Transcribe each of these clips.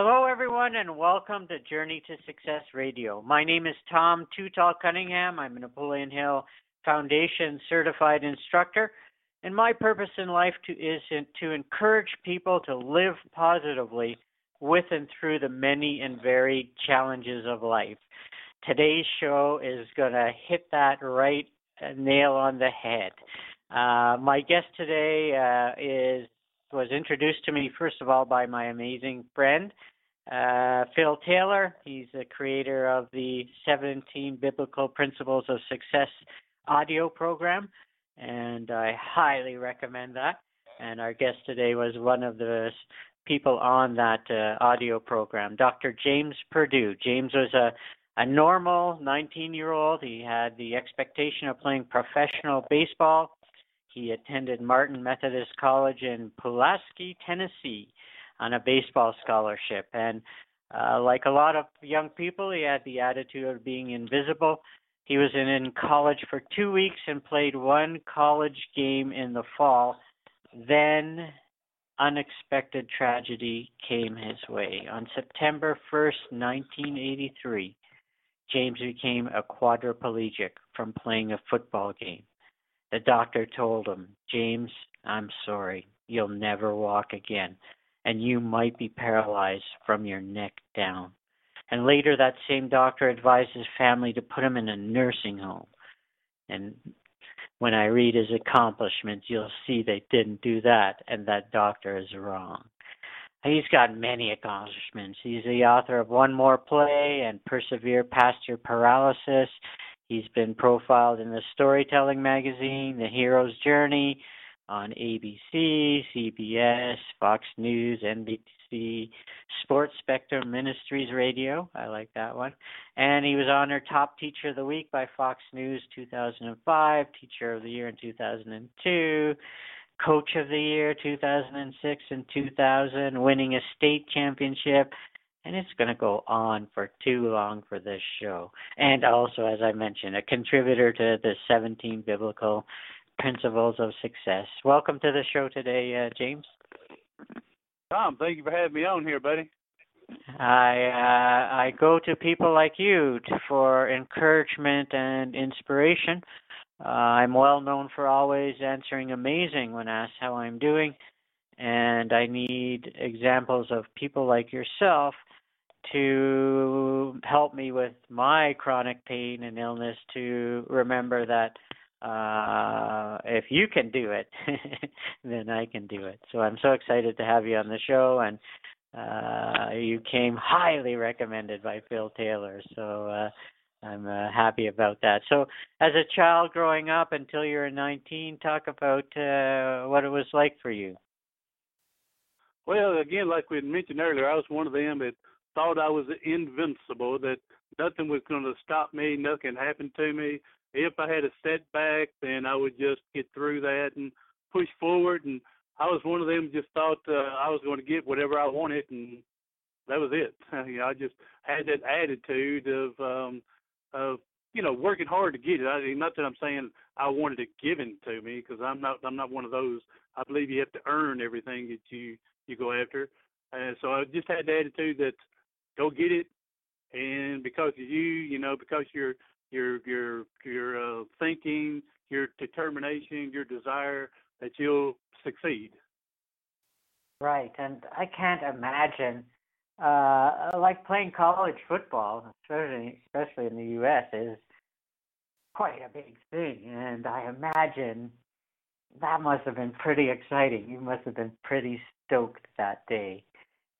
Hello, everyone, and welcome to Journey to Success Radio. My name is Tom Too Tall Cunningham. I'm a Napoleon Hill Foundation certified instructor, and my purpose in life to, is to encourage people to live positively with and through the many and varied challenges of life. Today's show is going to hit that right nail on the head. Uh, my guest today uh, is was introduced to me first of all by my amazing friend uh, Phil Taylor. He's the creator of the 17 Biblical Principles of Success audio program, and I highly recommend that. And our guest today was one of the people on that uh, audio program, Dr. James Perdue. James was a a normal 19 year old. He had the expectation of playing professional baseball he attended Martin Methodist College in Pulaski, Tennessee, on a baseball scholarship. And uh, like a lot of young people, he had the attitude of being invisible. He was in, in college for two weeks and played one college game in the fall. Then unexpected tragedy came his way. On September 1st, 1983, James became a quadriplegic from playing a football game. The doctor told him, James, I'm sorry, you'll never walk again, and you might be paralyzed from your neck down. And later, that same doctor advised his family to put him in a nursing home. And when I read his accomplishments, you'll see they didn't do that, and that doctor is wrong. He's got many accomplishments. He's the author of One More Play and Persevere Past Your Paralysis. He's been profiled in the Storytelling Magazine, The Hero's Journey, on ABC, CBS, Fox News, NBC, Sports Spectrum Ministries Radio. I like that one. And he was honored Top Teacher of the Week by Fox News 2005, Teacher of the Year in 2002, Coach of the Year 2006 and 2000, winning a state championship and it's going to go on for too long for this show. And also, as I mentioned, a contributor to the 17 biblical principles of success. Welcome to the show today, uh, James. Tom, thank you for having me on here, buddy. I uh, I go to people like you for encouragement and inspiration. Uh, I'm well known for always answering amazing when asked how I'm doing, and I need examples of people like yourself to help me with my chronic pain and illness to remember that uh if you can do it then I can do it. So I'm so excited to have you on the show and uh you came highly recommended by Phil Taylor. So uh I'm uh, happy about that. So, as a child growing up until you were 19, talk about uh, what it was like for you. Well, again, like we had mentioned earlier, I was one of them that thought I was invincible, that nothing was going to stop me, nothing happened to me. If I had a setback, then I would just get through that and push forward. And I was one of them just thought uh, I was going to get whatever I wanted, and that was it. you know, I just had that attitude of um, of you know working hard to get it. I mean, not that I'm saying I wanted it given to me because I'm not I'm not one of those. I believe you have to earn everything that you you go after. And so I just had the attitude that go get it, and because of you, you know, because your your your your uh, thinking, your determination, your desire that you'll succeed. Right, and I can't imagine uh like playing college football, especially especially in the US is quite a big thing and I imagine that must have been pretty exciting. You must have been pretty stoked that day.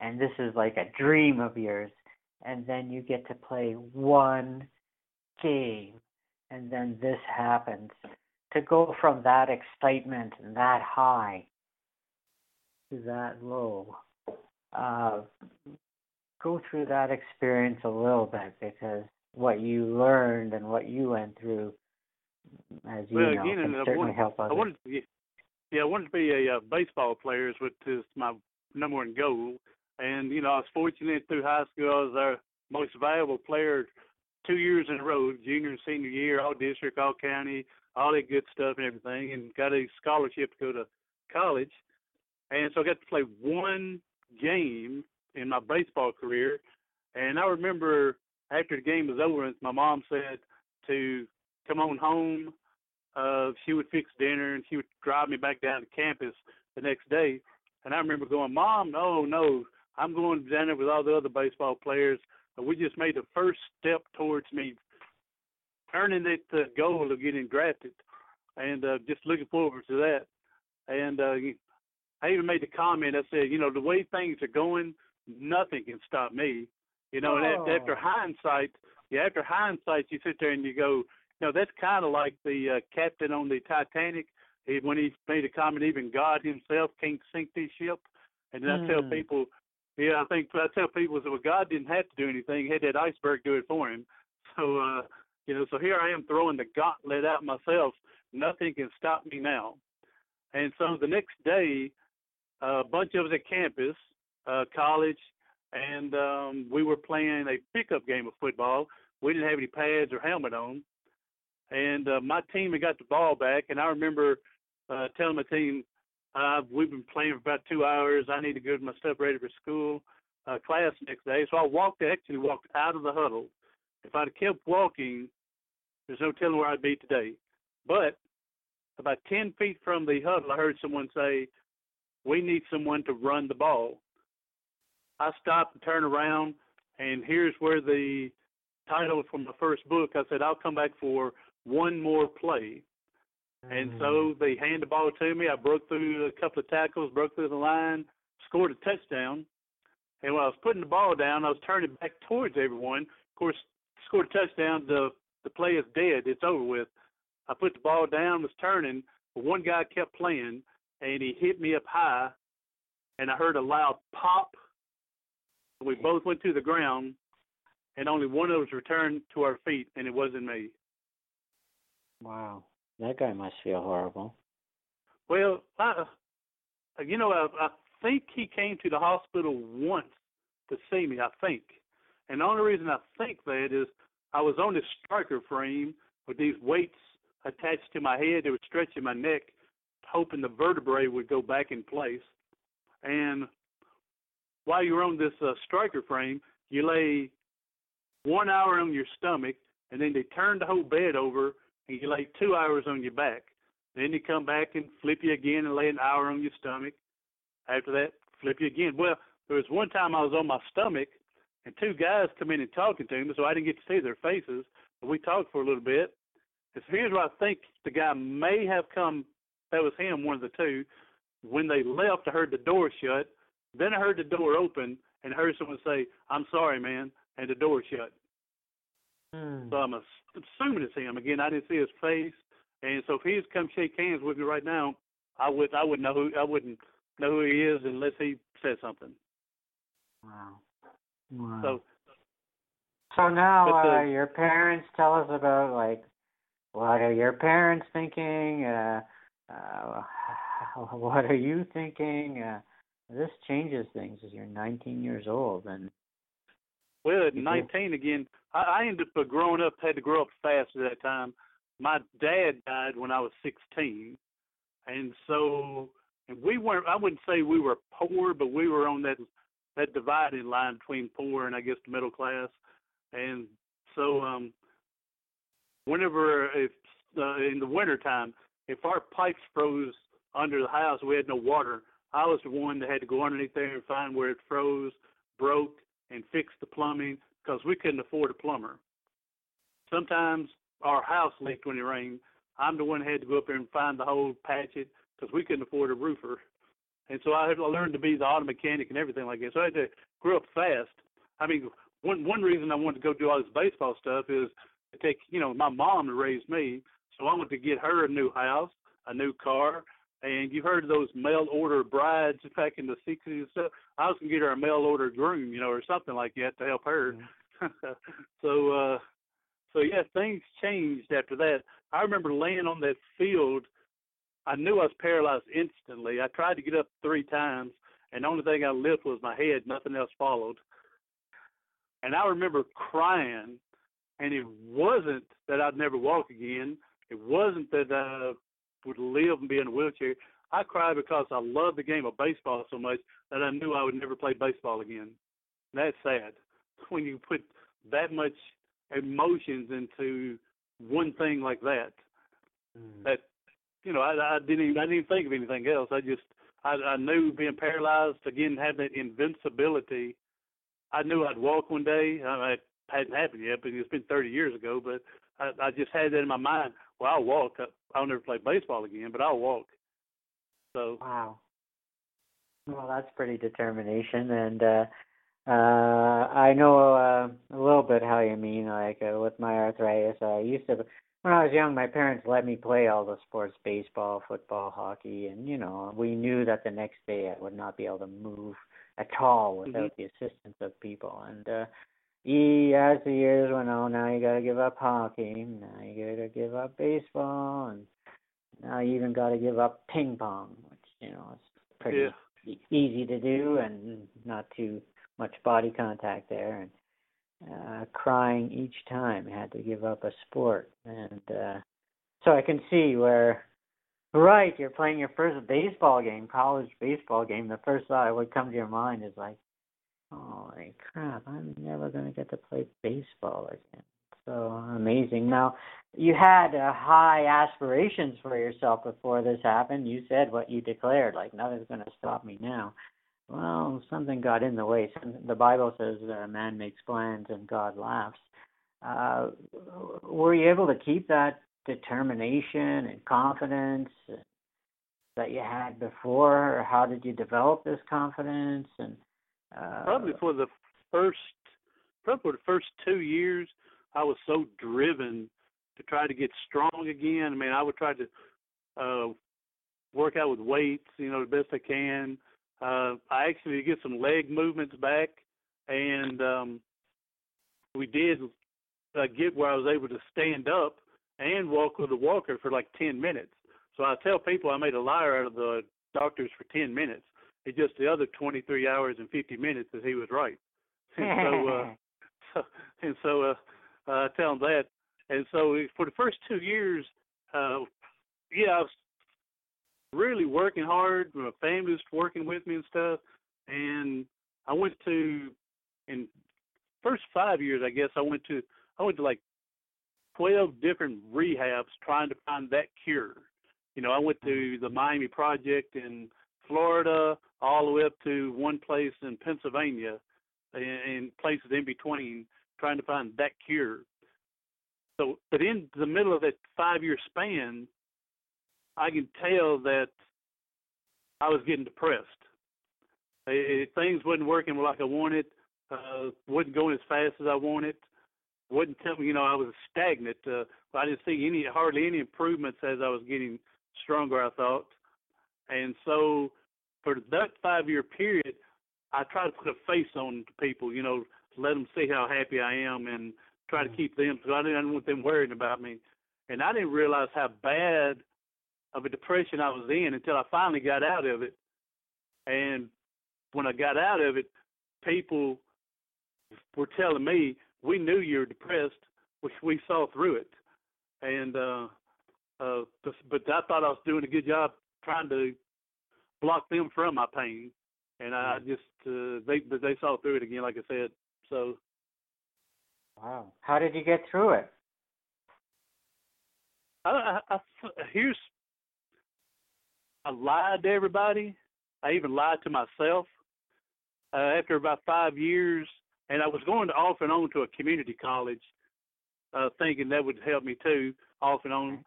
And this is like a dream of yours and then you get to play one game and then this happens. To go from that excitement and that high to that low. Uh, go through that experience a little bit because what you learned and what you went through, as you well, know, again, can I certainly wanted, help others. I wanted to, yeah, I wanted to be a uh, baseball player, which is my number one goal. And you know, I was fortunate through high school. I was our most valuable player two years in a row, junior and senior year, all district, all county, all that good stuff and everything, and got a scholarship to go to college. And so I got to play one game in my baseball career. And I remember after the game was over, my mom said to come on home. Uh, she would fix dinner and she would drive me back down to campus the next day. And I remember going, Mom, no, no, I'm going down there with all the other baseball players. We just made the first step towards me earning it the goal of getting drafted, and uh, just looking forward to that. And uh, I even made the comment. I said, you know, the way things are going, nothing can stop me. You know, oh. and after, after hindsight, yeah, after hindsight, you sit there and you go, you know, that's kind of like the uh, captain on the Titanic. He, when he made a comment, even God Himself can't sink this ship. And then mm. I tell Hmm. people, yeah, I think I tell people that well, God didn't have to do anything; he had that iceberg do it for him. So, uh, you know, so here I am throwing the gauntlet out myself. Nothing can stop me now. And so the next day, a bunch of us at campus, uh, college, and um, we were playing a pickup game of football. We didn't have any pads or helmet on, and uh, my team had got the ball back. And I remember uh, telling my team, uh, "We've been playing for about two hours. I need to get my stuff ready for school uh, class next day." So I walked, actually walked out of the huddle. If I'd kept walking, there's no telling where I'd be today. But about 10 feet from the huddle, I heard someone say, We need someone to run the ball. I stopped and turned around, and here's where the title from the first book I said, I'll come back for one more play. And so mm. they handed the ball to me. I broke through a couple of tackles, broke through the line, scored a touchdown. And when I was putting the ball down, I was turning back towards everyone. Of course, scored a touchdown. The the play is dead. It's over with. I put the ball down, was turning, but one guy kept playing, and he hit me up high, and I heard a loud pop. We both went to the ground, and only one of us returned to our feet, and it wasn't me. Wow, that guy must feel horrible. Well, I, you know, I, I think he came to the hospital once to see me. I think, and the only reason I think that is I was on this Stryker frame with these weights attached to my head that were stretching my neck, hoping the vertebrae would go back in place. And while you're on this uh, Stryker frame, you lay one hour on your stomach, and then they turn the whole bed over, and you lay two hours on your back. Then you come back and flip you again and lay an hour on your stomach. After that, flip you again. Well, there was one time I was on my stomach, and two guys come in and talking to me, so I didn't get to see their faces. But we talked for a little bit. And so here's where I think the guy may have come. That was him, one of the two. When they left, I heard the door shut. Then I heard the door open and heard someone say, "I'm sorry, man," and the door shut. Hmm. So I'm assuming it's him. Again, I didn't see his face, and so if he's come shake hands with me right now, I would I would know who I wouldn't know who he is unless he said something. Wow. Wow. So So now the- uh, your parents tell us about like what are your parents thinking? Uh, uh, what are you thinking? Uh, this changes things as you're 19 years old, and Well, at 19 again, I, ended up uh, growing up, had to grow up fast at that time. My dad died when I was 16. And so and we weren't, I wouldn't say we were poor, but we were on that, that dividing line between poor and I guess the middle class. and so um, whenever if uh, in the winter time, if our pipes froze under the house, we had no water. I was the one that had to go underneath there and find where it froze, broke, and fix the plumbing because we couldn't afford a plumber. Sometimes our house leaked when it rained. I'm the one that had to go up there and find the hole, patch it, because we couldn't afford a roofer. And so I had to to be the auto mechanic and everything like that. So I had to grow up fast. I mean, one one reason I wanted to go do all this baseball stuff is to take, you know, my mom raised me, so I wanted to get her a new house, a new car, and you heard of those mail order brides back in the sixties and stuff. I was gonna get her a mail order groom, you know, or something like that to help her. Mm-hmm. so uh so yeah, things changed after that. I remember laying on that field. I knew I was paralyzed instantly. I tried to get up three times, and the only thing I lifted was my head. Nothing else followed. And I remember crying, and it wasn't that I'd never walk again. It wasn't that I would live and be in a wheelchair. I cried because I loved the game of baseball so much that I knew I would never play baseball again. That's sad when you put that much emotions into one thing like that. Mm. That you know, I, I didn't even I didn't even think of anything else. I just I, I knew being paralyzed again, having that invincibility. I knew I'd walk one day. I, it hadn't happened yet, but it's been 30 years ago. But I, I just had that in my mind. Well, I'll walk. I'll never play baseball again, but I'll walk. So wow. Well, that's pretty determination, and uh uh, I know uh, a little bit how you mean. Like uh, with my arthritis, I used to when I was young. My parents let me play all the sports: baseball, football, hockey, and you know, we knew that the next day I would not be able to move at all without mm-hmm. the assistance of people. And uh, he, as the years went on, now you got to give up hockey. Now you got to give up baseball, and now you even got to give up ping pong, which you know is pretty yeah. easy to do and not too much body contact there and uh crying each time had to give up a sport. And uh so I can see where right you're playing your first baseball game college baseball game the first thought that would come to your mind is like holy crap I'm never going to get to play baseball again. So amazing. Now you had uh, high aspirations for yourself before this happened. You said what you declared like nothing's going to stop me now well, something got in the way. The Bible says that a man makes plans and God laughs. Uh, were you able to keep that determination and confidence that you had before, or how did you develop this confidence? And uh, probably for the first, probably for the first two years, I was so driven to try to get strong again. I mean, I would try to uh, work out with weights, you know, the best I can uh, I actually get some leg movements back, and um, we did uh, get where I was able to stand up and walk with a walker for like 10 minutes. So I tell people I made a liar out of the doctors for 10 minutes. It's just the other 23 hours and 50 minutes that he was right. And so, uh, so and so uh, uh, I tell them that. And so for the first two years, uh, yeah, I was really working hard. My family was working with me and stuff. And I went to in first five years, I guess I went to I went to like twelve different rehabs trying to find that cure. You know, I went to mm-hmm. the Miami Project in Florida, all the way up to one place in Pennsylvania, and, and places in between, trying to find that cure. So, but in the middle of that five-year span, I can tell that I was getting depressed. It, it, things wasn't working like I wanted. Uh, wasn't going as fast as I wanted. Wouldn't tell me, you know, I was stagnant. Uh, I didn't see any, hardly any improvements as I was getting stronger. I thought, and so for that five-year period, I tried to put a face on to people. You know, let them see how happy I am, and try to mm-hmm. keep them. Because I didn't want them worrying about me, and I didn't realize how bad of a depression I was in until I finally got out of it. And when I got out of it, people were telling me, "We knew you were depressed. We we saw through it." And uh, uh, but I thought I was doing a good job trying to block them from my pain, and I just uh, they but they saw through it again, like I said. So Wow. How did you get through it? I, I, I here's I lied to everybody. I even lied to myself. Uh, after about five years, and I was going to off and on to a community college, uh, thinking that would help me too, off and on.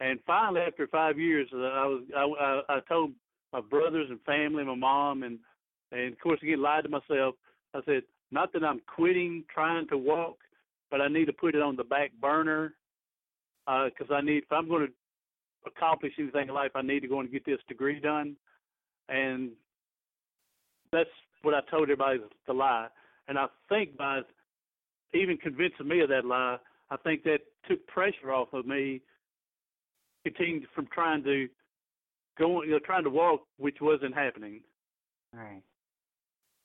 And finally, after five years, uh, I was I, I, I told my brothers and family, my mom, and and of course again lied to myself. I said, not that I'm quitting trying to walk, but I need to put it on the back burner because uh, I need if I'm going to accomplish anything in life, I need to go and get this degree done, and that's what I told everybody to lie. And I think by even convincing me of that lie, I think that took pressure off of me, continuing from trying to go, you know, trying to walk, which wasn't happening. Right.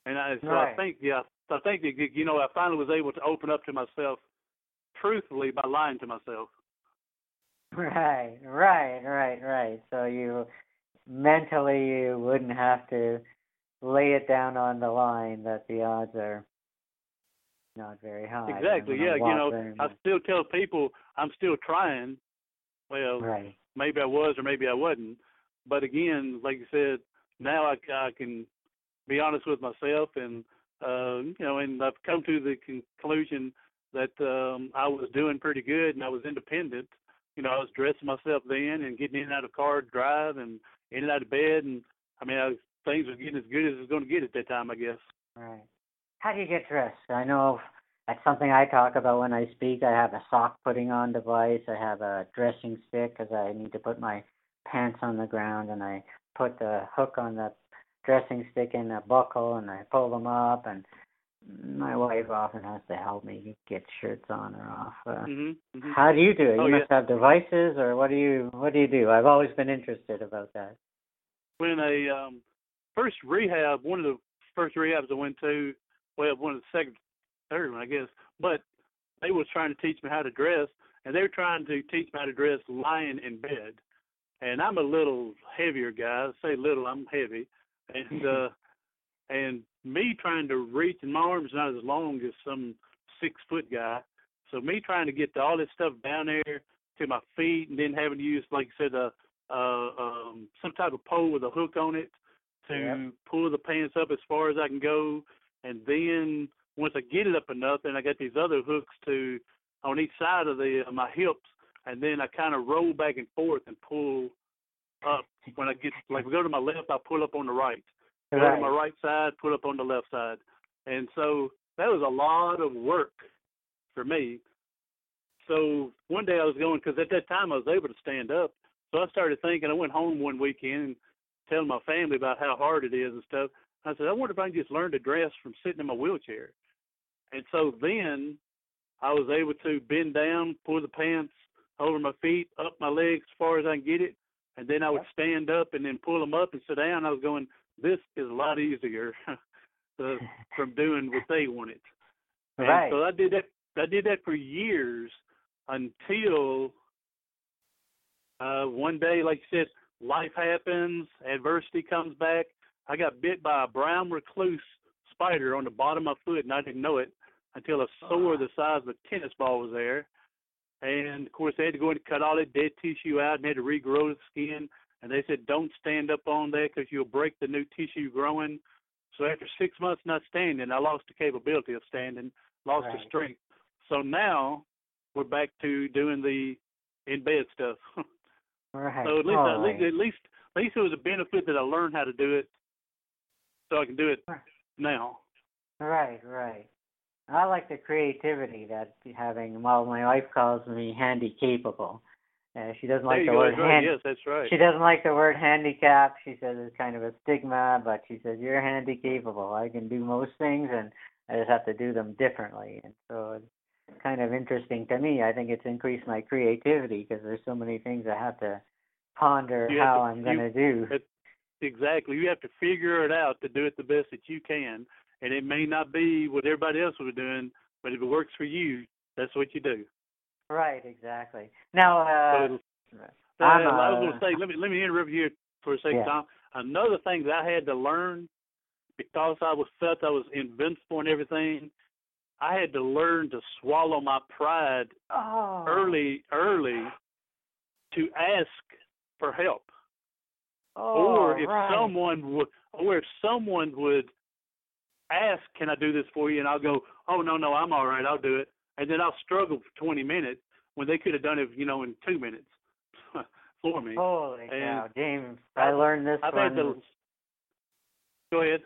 And I, so right. I think, yeah, I think that you know, I finally was able to open up to myself truthfully by lying to myself. Right, right, right, right. So you mentally you wouldn't have to lay it down on the line that the odds are not very high. Exactly. Yeah. You know, I still tell people I'm still trying. Well, right. maybe I was or maybe I wasn't. But again, like you said, now I, I can be honest with myself, and uh, you know, and I've come to the conclusion that um, I was doing pretty good and I was independent. You know, I was dressing myself then and getting in and out of car drive and in and out of bed, and I mean, I was, things were getting as good as it was going to get at that time, I guess. Right. How do you get dressed? I know that's something I talk about when I speak. I have a sock putting on device. I have a dressing stick because I need to put my pants on the ground, and I put the hook on the dressing stick in a buckle, and I pull them up. And my wife often has to help me get shirts on or off. Uh, mm-hmm, mm-hmm. How do you do it? Oh, you yeah. must have devices, or what do you what do you do? I've always been interested about that. When I um, first rehab, one of the first rehabs I went to, well, one of the second, third one, I guess. But they was trying to teach me how to dress, and they were trying to teach me how to dress lying in bed. And I'm a little heavier guy. I say little, I'm heavy, and uh, and me trying to reach, and my arms not as long as some six foot guy. So me trying to get to all this stuff down there to my feet, and then having to use, like I said, a uh, um, some type of pole with a hook on it to Yep. pull the pants up as far as I can go, and then once I get it up enough, then I got these other hooks to on each side of the of my hips, and then I kind of roll back and forth and pull up. When I get like we go to my left, I pull up on the right. Go to my right side, put up on the left side, and so that was a lot of work for me. So one day I was going because at that time I was able to stand up. So I started thinking. I went home one weekend and telling my family about how hard it is and stuff. I said, I wonder if I can just learn to dress from sitting in my wheelchair. And so then I was able to bend down, pull the pants over my feet, up my legs as far as I can get it, and then I would stand up and then pull them up and sit down. I was going, this is a lot easier uh, from doing what they wanted. Right. So I did that. I did that for years until uh one day, like you said, life happens, adversity comes back. I got bit by a brown recluse spider on the bottom of my foot, and I didn't know it until a sore the size of a tennis ball was there. And of course, they had to go in and cut all that dead tissue out and had to regrow the skin. And they said, don't stand up on that because you'll break the new tissue growing. So after six months not standing, I lost the capability of standing, lost Right. the strength. So now we're back to doing the in bed stuff. Right. so at least, at least, at least, at least it was a benefit that I learned how to do it, so I can do it Right. now. Right, right. I like the creativity that having. Well, my wife calls me handy capable. Uh, she doesn't like the go. word That's right. hand- Yes, that's right. She doesn't like the word handicap. She says it's kind of a stigma, but she says you're handy capable. I can do most things, and I just have to do them differently. And so it's kind of interesting to me. I think it's increased my creativity because there's so many things I have to ponder You how to- I'm going to do. Exactly. You have to figure it out to do it the best that you can, and it may not be what everybody else was doing, but if it works for you, that's what you do. Right, exactly. Now, uh, So, Uh, I was uh, going to say, let me let me interrupt you for a second, Yeah. Tom. Another thing that I had to learn because I was felt I was invincible and everything I had to learn to swallow my pride oh. early, early, to ask for help. Oh, or if right. someone would, or if someone would ask, "Can I do this for you?" and I'll go, "Oh no, no, I'm all right. I'll do it." And then I'll struggle for 20 minutes when they could have done it, you know, in two minutes for me. Holy And cow, James! I learned this I've one. had to. Go ahead.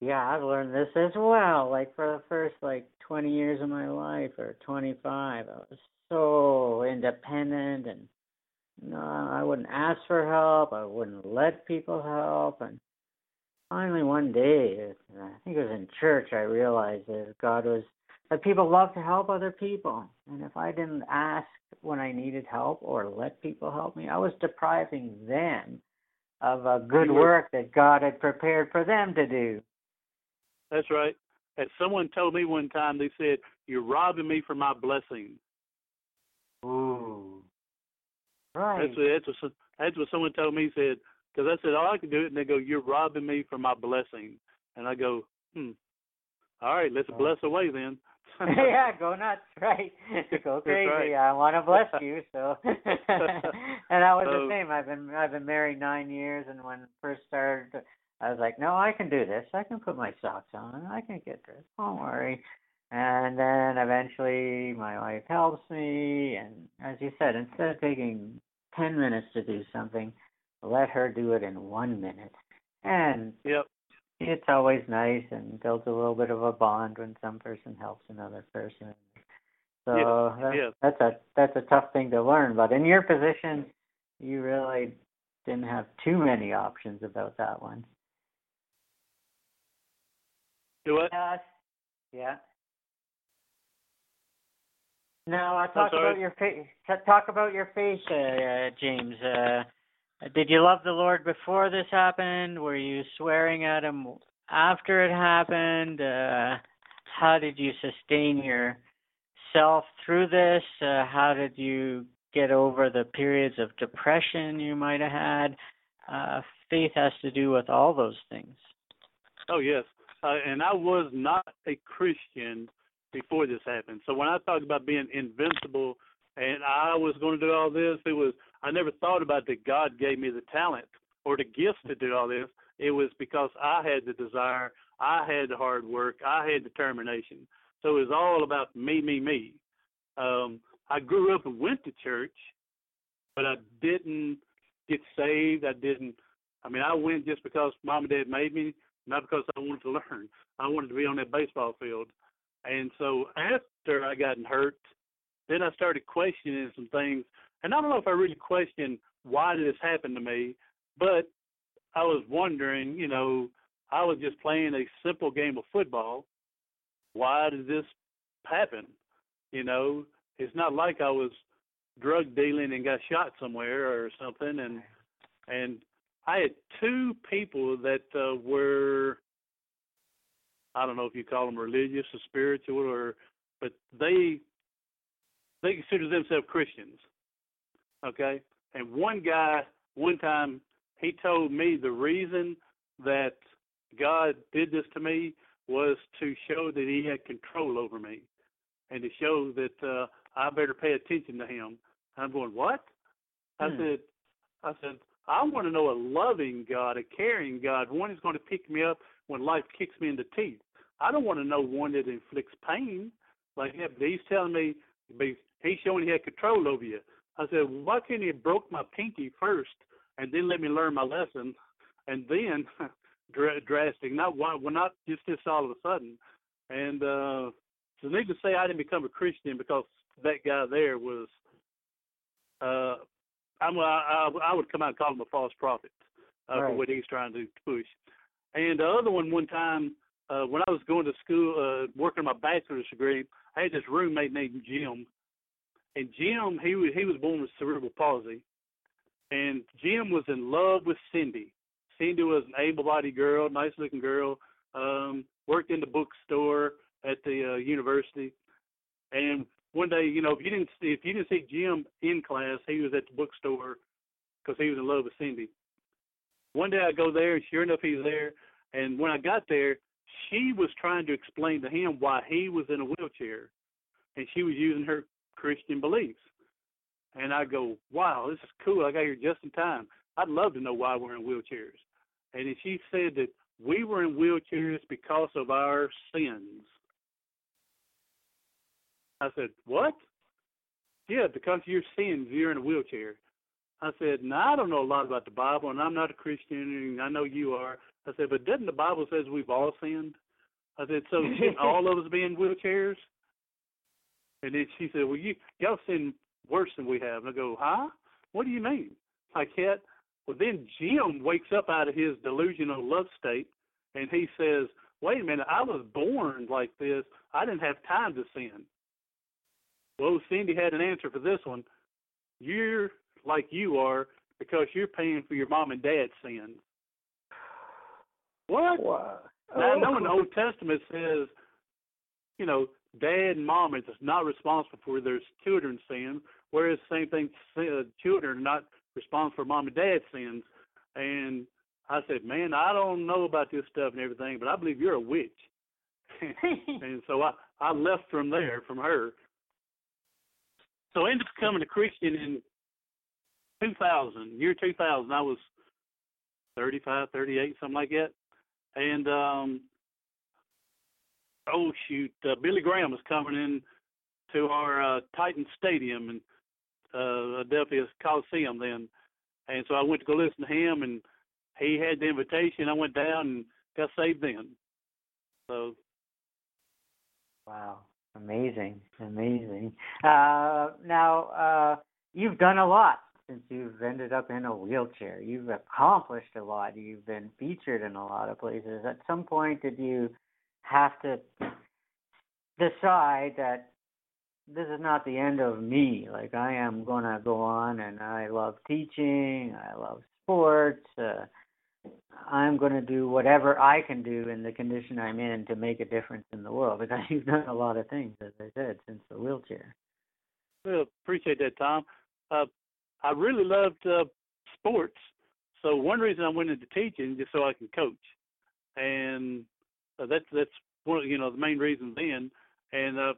Yeah, I've learned this as well. Like for the first like 20 years of my life or 25, I was so independent and no, I wouldn't ask for help. I wouldn't let people help. And finally, one day, I think it was in church, I realized that God was that people love to help other people. And if I didn't ask when I needed help or let people help me, I was depriving them of a good work that God had prepared for them to do. That's right. As someone told me one time, they said, "You're robbing me from my blessing." Ooh. Right. That's what, that's what that's what someone told me. Said because I said, "Oh, I can do it," and they go, "You're robbing me from my blessing," and I go, "Hmm. All right, let's Oh. bless away then." yeah, go nuts, right? go crazy. right. I want to bless you, so. and I was So- the same. I've been I've been married nine years, and when first started, I was like, no, I can do this. I can put my socks on. I can get dressed. Don't worry. And then eventually, my wife helps me, and as you said, instead of taking ten minutes to do something, let her do it in one minute. And Yep. It's always nice and builds a little bit of a bond when some person helps another person. So that's, a that's a tough thing to learn. But in your position, you really didn't have too many options about that one. Do what? Yes. Yeah. Now, uh, talk about your face. Talk about your face, uh, uh, James. Uh, did you love the Lord before this happened? Were you swearing at Him after it happened? Uh, how did you sustain yourself through this? Uh, how did you get over the periods of depression you might have had? Uh, faith has to do with all those things. Oh yes, uh, and I was not a Christian before this happened. So when I talk about being invincible and I was going to do all this, it was I never thought about that God gave me the talent or the gifts to do all this. It was because I had the desire, I had the hard work, I had determination. So it was all about me, me, me. Um, I grew up and went to church, but I didn't get saved. I didn't. I mean, I went just because mom and dad made me, not because I wanted to learn. I wanted to be on that baseball field. And so after I got hurt, then I started questioning some things. And I don't know if I really questioned why did this happen to me, but I was wondering, you know, I was just playing a simple game of football. Why did this happen? You know, it's not like I was drug dealing and got shot somewhere or something and and I had two people that uh, were I don't know if you call them religious or spiritual or but they they consider themselves Christians. Okay? And one guy one time he told me the reason that God did this to me was to show that he had control over me and to show that uh I better pay attention to him. I'm going, What? I Hmm. said I said, I want to know a loving God, a caring God, one who's going to pick me up when life kicks me in the teeth. I don't want to know one that inflicts pain like that. But he's telling me, he's showing he had control over you. I said, why couldn't he broke my pinky first and then let me learn my lesson, and then dr- drastic, not why, well, not just this all of a sudden. And uh, so, needless to say, I didn't become a Christian because that guy there was. Uh, I'm, I, I would come out and call him a false prophet uh, for what he's trying to push. And the other one, one time, uh, when I was going to school, uh, working on my bachelor's degree, I had this roommate named Jim. And Jim, he was he was born with cerebral palsy, and Jim was in love with Cindy. Cindy was an able-bodied girl, nice-looking girl. Um, worked in the bookstore at the uh, university, and one day, you know, if you didn't see, if you didn't see Jim in class, he was at the bookstore because he was in love with Cindy. One day I go there, and sure enough, he's there. And when I got there, she was trying to explain to him why he was in a wheelchair, and she was using her Christian beliefs. And I go, wow, this is cool. I got here just in time. I'd love to know why we're in wheelchairs. And she said that we were in wheelchairs because of our sins. I said, what? Yeah, because of your sins, you're in a wheelchair. I said, no, I don't know a lot about the Bible, and I'm not a Christian, and I know you are. I said, but doesn't the Bible says we've all sinned? I said, so should all of us be in wheelchairs? And then she said, well, you y'all sin worse than we have. And I go, huh? What do you mean? I can't. Well, then Jim wakes up out of his delusional love state, and he says, wait a minute, I was born like this. I didn't have time to sin. Well, Cindy had an answer for this one. You're like you are because you're paying for your mom and dad's sins. What? Wow. Now, I Oh. know in the Old Testament says, you know, dad and mom is not responsible for their children's sins, whereas same thing, uh, children are not responsible for mom and dad's sins. And I said, man, I don't know about this stuff and everything, but I believe you're a witch. and so I I left from there from her. So I ended up becoming a Christian in 2000, year 2000. I was 35, 38, something like that. And um oh shoot, uh, Billy Graham was coming in to our uh, Titan Stadium and uh Adelphia Coliseum then, and so I went to go listen to him, and he had the invitation. I went down and got saved then. So Wow, amazing, amazing. Uh, now, uh, you've done a lot since you've ended up in a wheelchair. You've accomplished a lot. You've been featured in a lot of places. At some point, did you have to decide that this is not the end of me? Like, I am to go on and I love teaching, I love sports. Uh, I'm to do whatever I can do in the condition I'm in to make a difference in the world because you've done a lot of things, as I said, since the wheelchair. well, appreciate that, Tom. Uh, I really loved uh, sports, so one reason I went into teaching just so I can coach, and uh, that's that's one of you know the main reasons then. And uh,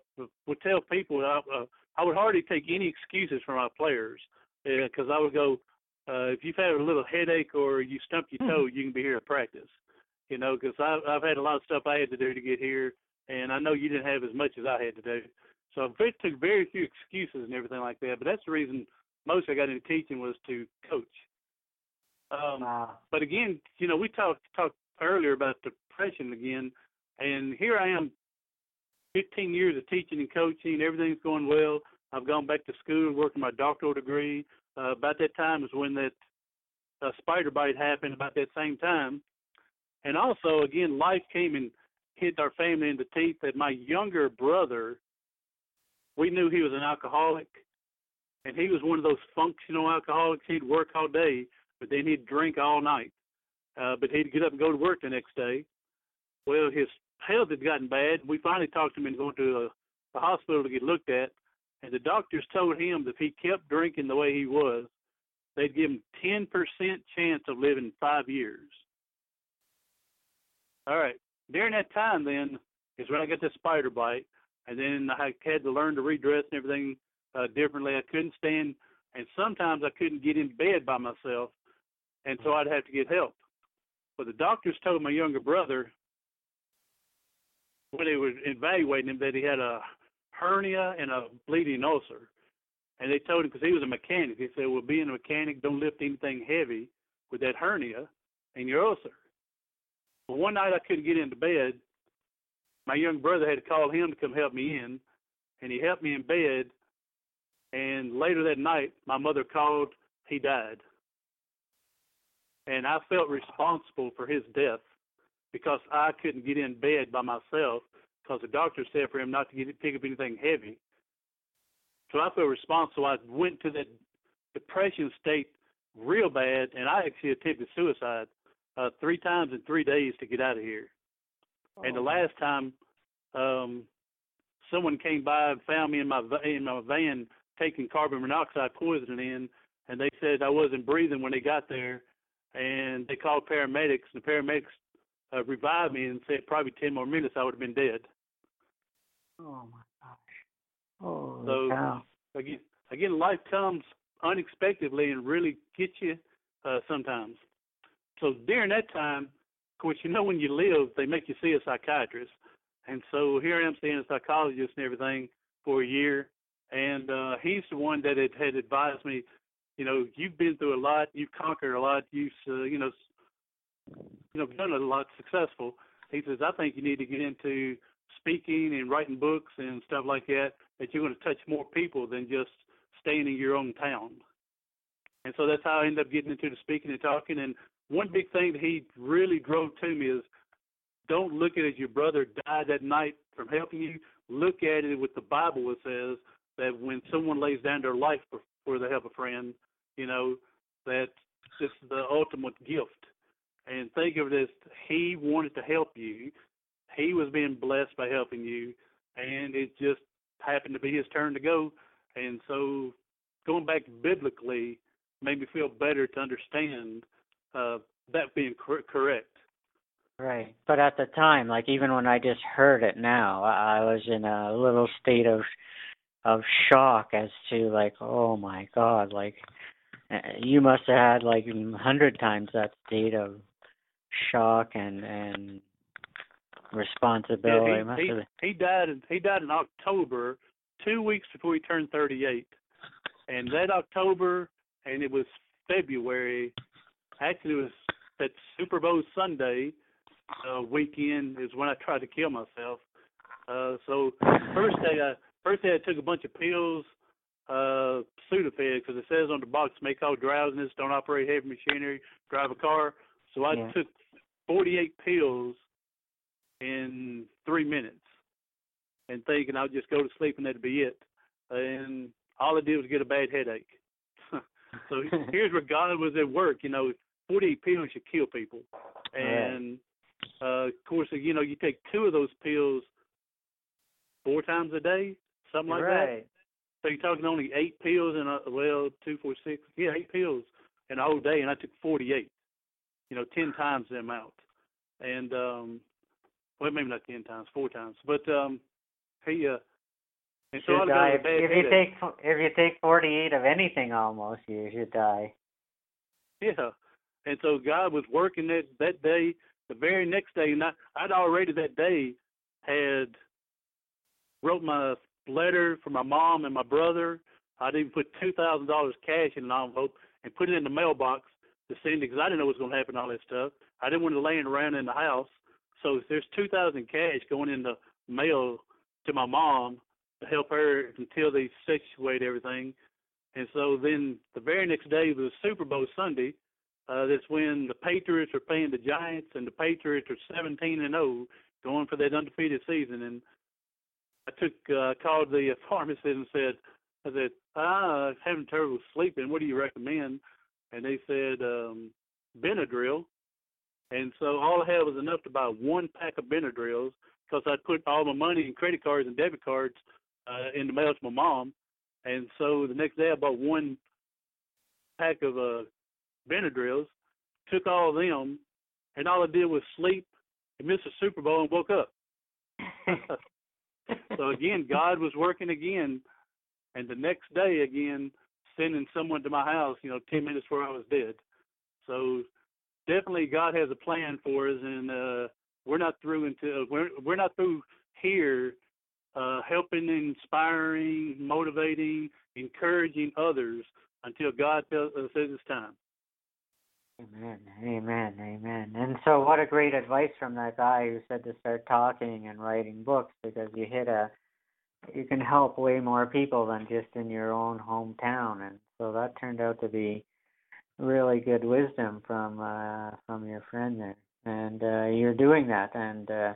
would tell people I, uh, I would hardly take any excuses from my players because I would go, uh, if you've had a little headache or you stumped your toe, you can be here at practice. You know, because I've I've had a lot of stuff I had to do to get here, and I know you didn't have as much as I had to do. So I took very few excuses and everything like that. But that's the reason most I got into teaching was to coach. Um, Wow. but again, you know, we talked talked earlier about depression again, and here I am, 15 years of teaching and coaching. Everything's going well. I've gone back to school, working my doctoral degree. Uh, about that time is when that uh, spider bite happened. About that same time, and also again, life came and hit our family in the teeth. That my younger brother, we knew he was an alcoholic, and he was one of those functional alcoholics. He'd work all day, but then he'd drink all night. Uh, but he'd get up and go to work the next day. Well, his health had gotten bad. We finally talked him into going to a, a hospital to get looked at, and the doctors told him that if he kept drinking the way he was, they'd give him 10% chance of living five years. All right. During that time, then, is when I got this spider bite, and then I had to learn to redress and everything uh, differently. I couldn't stand, and sometimes I couldn't get in bed by myself, and so I'd have to get help. But the doctors told my younger brother when they were evaluating him that he had a hernia and a bleeding ulcer. And they told him because he was a mechanic, they said, "Well, being a mechanic, don't lift anything heavy with that hernia and your ulcer." But one night I couldn't get into bed. My young brother had to call him to come help me in, and he helped me in bed. And later that night, my mother called. He died, and I felt responsible for his death because I couldn't get in bed by myself because the doctor said for him not to get pick up anything heavy. So I felt responsible. I went to that depression state real bad, and I actually attempted suicide uh, three times in three days to get out of here. And the last time, um, someone came by and found me in my va- in my van taking carbon monoxide poisoning in, and they said I wasn't breathing when they got there, and they called paramedics. And the paramedics uh, revived me and said probably ten more minutes I would have been dead. Oh my gosh. Oh So cow. again, again, life comes unexpectedly and really gets you uh, sometimes. So during that time, of course, you know when you live, they make you see a psychiatrist, and so here I am seeing a psychologist and everything for a year, and uh, he's the one that had, had advised me, you know, you've been through a lot, you've conquered a lot, you've uh, you know, you know, done a lot successful. He says, I think you need to get into speaking and writing books and stuff like that. That you're going to touch more people than just staying in your own town. And so that's how I ended up getting into the speaking and talking. And one big thing that he really drove to me is don't look at it as your brother died that night from helping you. Look at it with the Bible. It says that when someone lays down their life for, for the help of a friend, you know, that it's the ultimate gift. And think of it as he wanted to help you. He was being blessed by helping you, and it just happened to be his turn to go. And so going back biblically made me feel better to understand uh, that being cor- correct. Right. But at the time, like even when I just heard it now, I was in a little state of of shock as to like, oh my god, like uh, you must have had like a hundred times that state of shock and and responsibility. Yeah, he, he, he died in he died in October, two weeks before he turned 38, and that October and it was February. Actually, it was that Super Bowl Sunday uh, weekend is when I tried to kill myself. Uh, so first day I first day I took a bunch of pills, uh, Sudafed because it says on the box may cause drowsiness, don't operate heavy machinery, drive a car. So I Yeah. took 48 pills in three minutes, and thinking I'll just go to sleep and that'd be it. And all I did was get a bad headache. so here's where God was at work. You know, 48 pills should kill people, and uh, of course, you know, you take two of those pills four times a day, something like that. So you're talking only eight pills and well, two, four, six, yeah, eight pills in a whole day, and I took 48. You know, ten times the amount, and um, well, maybe not ten times, four times, but um, he uh, and so Should die. If, if you take if you take forty eight of anything, almost you should die. Yeah. And so God was working that that day, the very next day, and I, I'd already that day had wrote my letter for my mom and my brother. I'd even put two thousand dollars cash in an envelope and put it in the mailbox to send because I didn't know what was going to happen. All that stuff. I didn't want it laying around in the house. So there's two thousand cash going in the mail to my mom to help her until they situate everything. And so then the very next day was Super Bowl Sunday. Uh, that's when the Patriots are playing the Giants, and the Patriots are 17 and 0, going for that undefeated season. And I took uh, called the pharmacist and said, I said, ah, I'm having trouble sleeping. What do you recommend? And they said um, Benadryl. And so all I had was enough to buy one pack of Benadryls because I'd put all my money and credit cards and debit cards uh, in the mail to my mom. And so the next day I bought one pack of uh, Benadryls, took all of them, and all I did was sleep and missed the Super Bowl and woke up. so again, God was working again, and the next day again, sending someone to my house, you know, ten minutes before I was dead. So definitely, God has a plan for us, and uh, we're not through until we're we're not through here, uh, helping, inspiring, motivating, encouraging others until God tells uh, says it's time. Amen, amen, amen. And so, what a great advice from that guy who said to start talking and writing books because you hit a, you can help way more people than just in your own hometown, and so that turned out to be really good wisdom from uh, from your friend there, and uh, you're doing that, and uh,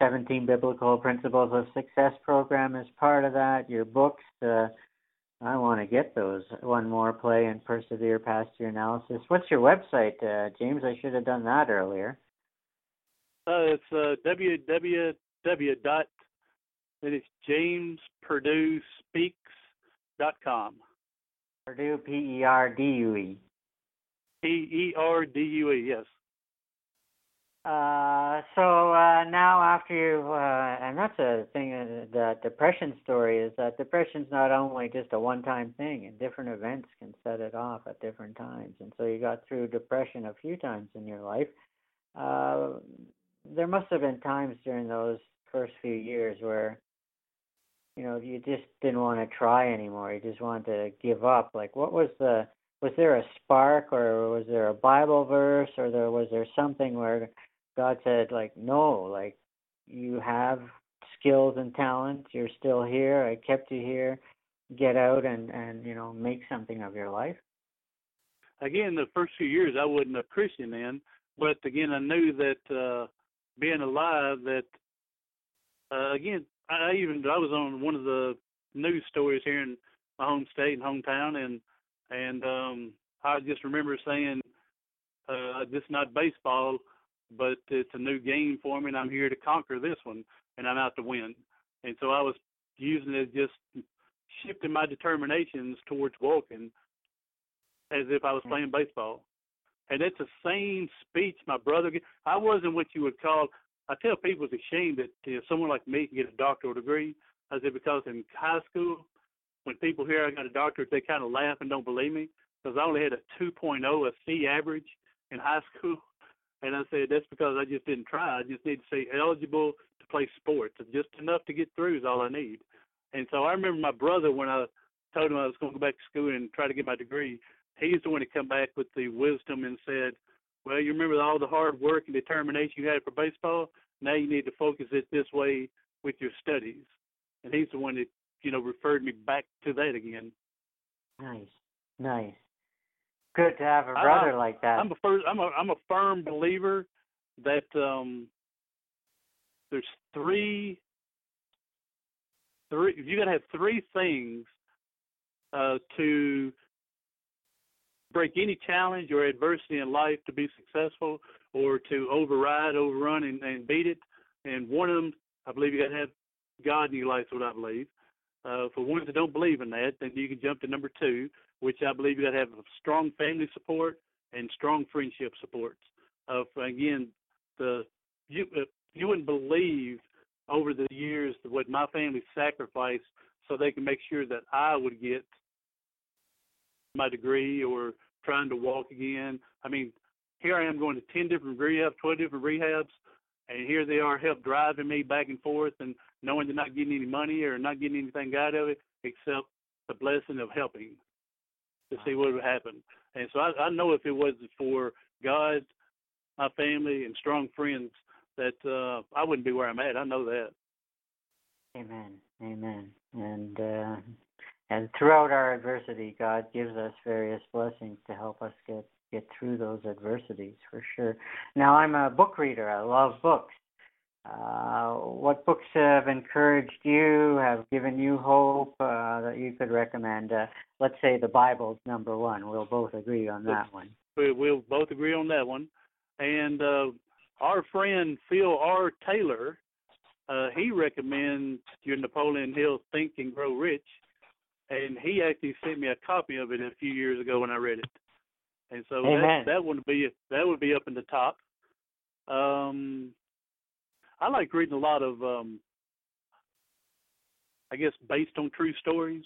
17 Biblical Principles of Success program is part of that. Your books. Uh, I want to get those. One more play and persevere past your paralysis. What's your website, uh, James? I should have done that earlier. Uh, it's uh, www dot it is James Perdue Speaks dot com. Perdue, P E R D U E. P E R D U E. Yes. Uh, so uh, now after you, uh, and that's a thing. Uh, the depression story is that depression's not only just a one-time thing, and different events can set it off at different times. And so you got through depression a few times in your life. Uh, there must have been times during those first few years where, you know, you just didn't want to try anymore. You just wanted to give up. Like, what was the was there a spark or was there a bible verse or there was there something where God said, like, no, like you have skills and talents. You're still here. I kept you here. Get out and and you know make something of your life. Again, the first few years I wasn't a Christian then, but again I knew that uh being alive that uh again I even I was on one of the news stories here in my home state and hometown and and um I just remember saying uh this is not baseball but it's a new game for me, and I'm here to conquer this one, and I'm out to win. And so I was using it just shifting my determinations towards walking as if I was mm-hmm. playing baseball. And it's the same speech my brother. I wasn't what you would call. I tell people it's a shame that you know, someone like me can get a doctoral degree. I said because in high school, when people hear I got a doctorate, they kind of laugh and don't believe me because I only had a 2.0, a C average in high school. And I said, that's because I just didn't try. I just need to say eligible to play sports. Just enough to get through is all I need. And so I remember my brother when I told him I was going to go back to school and try to get my degree. He's the one to come back with the wisdom and said, well, you remember all the hard work and determination you had for baseball? Now you need to focus it this way with your studies. And he's the one that, you know, referred me back to that again. Nice. Nice good to have a brother I, like that. I'm a first, I'm a I'm a firm believer that um there's three three you got to have three things uh to break any challenge or adversity in life to be successful or to override, overrun and, and beat it. And one of them, I believe you got to have God in your life. What I believe. Uh, for ones that don't believe in that, then you can jump to number two, which I believe you got to have strong family support and strong friendship supports. Of uh, again, the you uh, you wouldn't believe over the years what my family sacrificed so they can make sure that I would get my degree or trying to walk again. I mean, here I am going to ten different rehabs, twelve different rehabs, and here they are help driving me back and forth and knowing they're not getting any money or not getting anything out of it except the blessing of helping to see what would happen. And so I, I know if it wasn't for God, my family, and strong friends, that uh, I wouldn't be where I'm at. I know that. Amen. Amen. And uh, and throughout our adversity, God gives us various blessings to help us get get through those adversities for sure. Now I'm a book reader. I love books. Uh, what books have encouraged you, have given you hope uh, that you could recommend? Uh, let's say the Bible's number one. We'll both agree on that one. We'll both agree on that one. And uh, our friend Phil R. Taylor, uh, he recommends your Napoleon Hill Think and Grow Rich, and he actually sent me a copy of it a few years ago when I read it. And so that that would be that would be up in the top. Um, I like reading a lot of, um, I guess, based on true stories,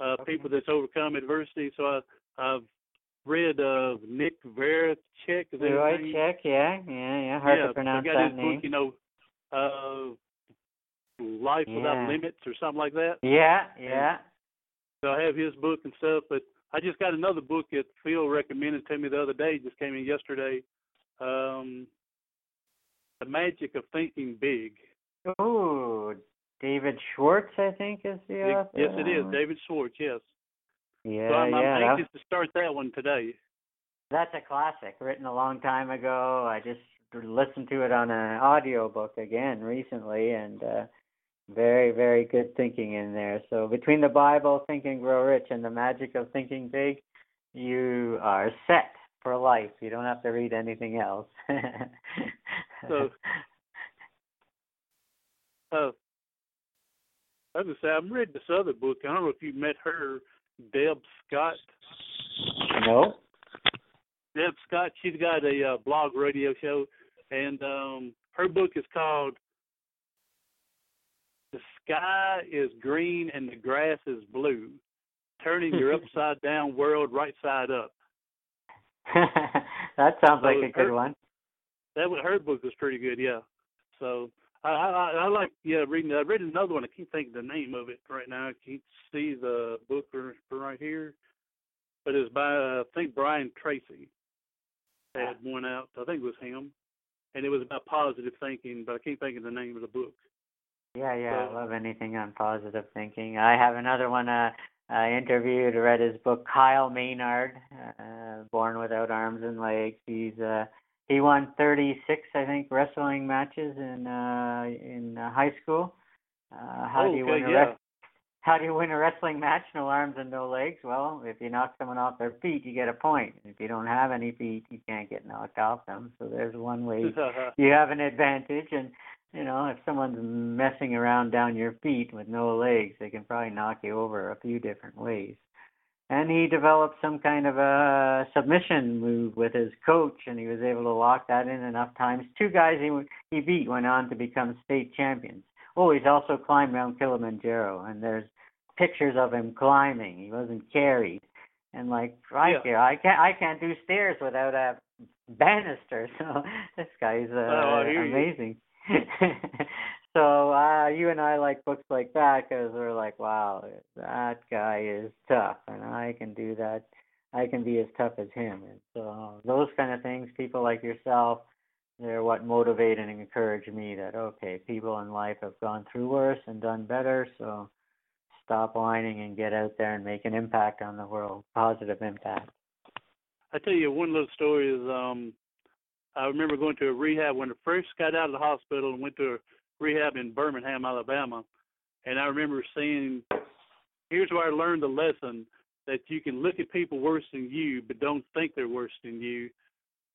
uh, okay. people that's overcome adversity. So I, I've read uh, Nick. Is Vujicic, yeah, yeah, yeah. Hard yeah, to pronounce I got that his name. Book, you know, uh, Life yeah. Without Limits or something like that. Yeah, yeah. And so I have his book and stuff, but I just got another book that Phil recommended to me the other day. Just came in yesterday. Um, the Magic of Thinking Big. Oh, David Schwartz, I think, is the author. Yes, it is. David Schwartz, yes. Yeah, so I'm, yeah. I'm anxious to start that one today. That's a classic, written a long time ago. I just listened to it on an audio book again recently, and uh, very, very good thinking in there. So between the Bible, Think and Grow Rich, and the magic of thinking big, you are set for life. You don't have to read anything else. so, uh, I was say I'm reading this other book. I don't know if you met her, Deb Scott. No. Deb Scott. She's got a uh, blog radio show. and um, her book is called "The Sky Is Green and the Grass Is Blue: Turning Your Upside Down World Right Side Up." that sounds So like a good her- one. That was her book was pretty good, yeah. So I I, I like yeah reading. I read another one. I can't think of the name of it right now. I can't see the book for, for right here, but it's by uh, I think Brian Tracy. Had one out. I think it was him, and it was about positive thinking, but I can't think of the name of the book. Yeah, yeah, So- I love anything on positive thinking. I have another one. Uh, I interviewed, read his book. Kyle Maynard, uh, Born Without Arms and Legs. He's uh, he won 36, I think, wrestling matches in uh, in uh, high school. Uh, how do you okay, win a yeah. wrest- How do you win a wrestling match? No arms and no legs. Well, if you knock someone off their feet, you get a point. If you don't have any feet, you can't get knocked off them. So there's one way you have an advantage and you know if someone's messing around down your feet with no legs they can probably knock you over a few different ways and he developed some kind of a submission move with his coach and he was able to lock that in enough times two guys he he beat went on to become state champions oh he's also climbed mount kilimanjaro and there's pictures of him climbing he wasn't carried and like right Yeah. here i can't i can't do stairs without a banister. So this guy's uh, Oh, I hear you. so uh, you and I like books like that because we're like, wow, that guy is tough, and I can do that. I can be as tough as him. And so those kind of things, people like yourself, they're what motivate and encourage me. That okay, people in life have gone through worse and done better. So stop whining and get out there and make an impact on the world, positive impact. I tell you one little story is um I remember going to a rehab when I first got out of the hospital and went to a rehab in Birmingham, Alabama. And I remember seeing here's where I learned the lesson that you can look at people worse than you but don't think they're worse than you.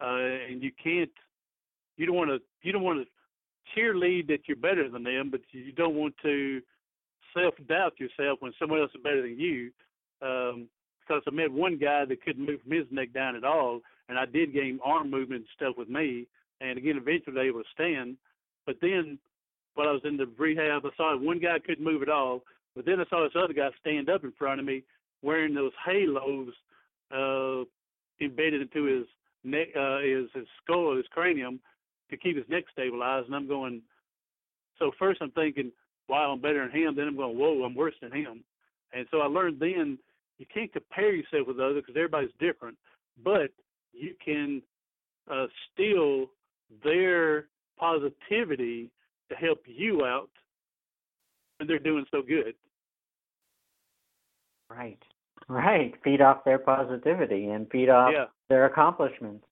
Uh and you can't you don't want to you don't want to cheerlead that you're better than them, but you don't want to self doubt yourself when someone else is better than you. Um because I met one guy that couldn't move from his neck down at all, and I did gain arm movement and stuff with me, and again eventually able to stand. But then, while I was in the rehab, I saw one guy couldn't move at all, but then I saw this other guy stand up in front of me wearing those halos uh, embedded into his neck, uh, his his skull, his cranium, to keep his neck stabilized. And I'm going. So first I'm thinking, wow, I'm better than him. Then I'm going, whoa, I'm worse than him. And so I learned then you can't compare yourself with others because everybody's different, but you can uh, steal their positivity to help you out when they're doing so good. Right. Right. Feed off their positivity and feed off Yeah. their accomplishments.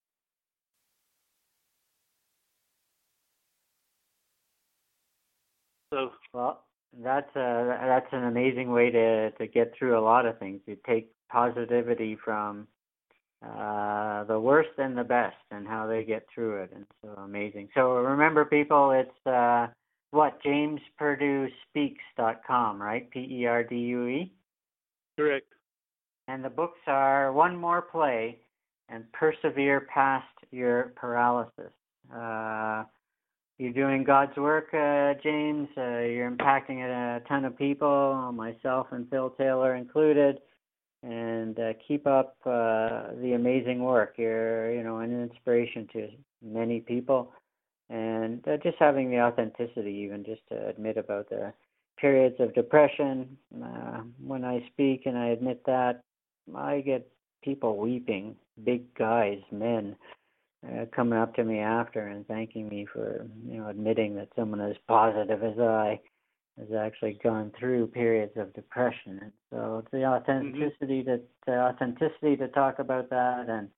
So Well, that's a that's an amazing way to to get through a lot of things. You take positivity from uh the worst and the best and how they get through it and so amazing. So remember people it's uh what jamesperduespeaks.com, right? P E R D U E. correct. And the books are One More Play and Persevere Past Your Paralysis. Uh, you're doing God's work, uh, James. Uh, you're impacting a ton of people, myself and Phil Taylor included. And uh, keep up uh, the amazing work. You're, you know, an inspiration to many people. And uh, just having the authenticity, even just to admit about the periods of depression. Uh, when I speak and I admit that, I get people weeping, big guys, men, uh, coming up to me after and thanking me for, you know, admitting that someone as positive as I has actually gone through periods of depression. And so the authenticity to the authenticity to talk about that and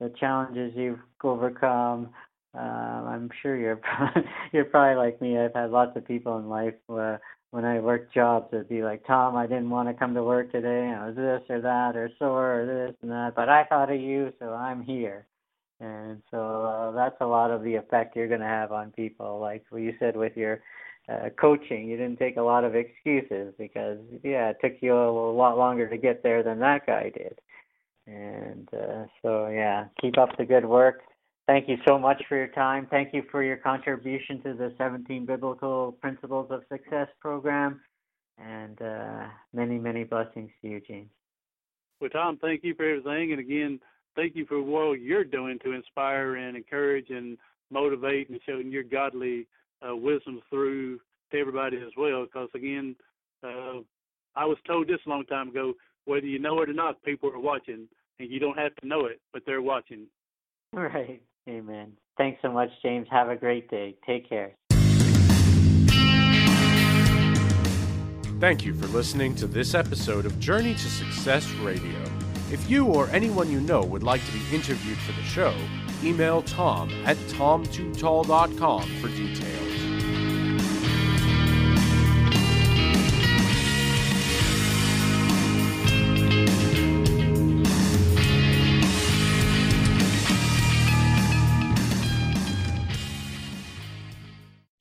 the challenges you've overcome. Um, I'm sure you're you're probably like me. I've had lots of people in life where when I worked jobs, it'd be like, Tom, I didn't want to come to work today. I was this or that or sore or this and that, but I thought of you, so I'm here. And so uh, that's a lot of the effect you're going to have on people. Like what you said with your uh, coaching, you didn't take a lot of excuses because, yeah, it took you a, a lot longer to get there than that guy did. And uh, so, yeah, keep up the good work. Thank you so much for your time. Thank you for your contribution to the 17 Biblical Principles of Success program. And uh, many, many blessings to you, James. Well, Tom, thank you for everything. And again, thank you for what you're doing to inspire and encourage and motivate and showing your godly uh, wisdom through to everybody as well. Because again, uh, I was told this a long time ago whether you know it or not, people are watching. And you don't have to know it, but they're watching. Right. Amen. Thanks so much, James. Have a great day. Take care. Thank you for listening to this episode of Journey to Success Radio. If you or anyone you know would like to be interviewed for the show, email tom at tom2tall.com for details.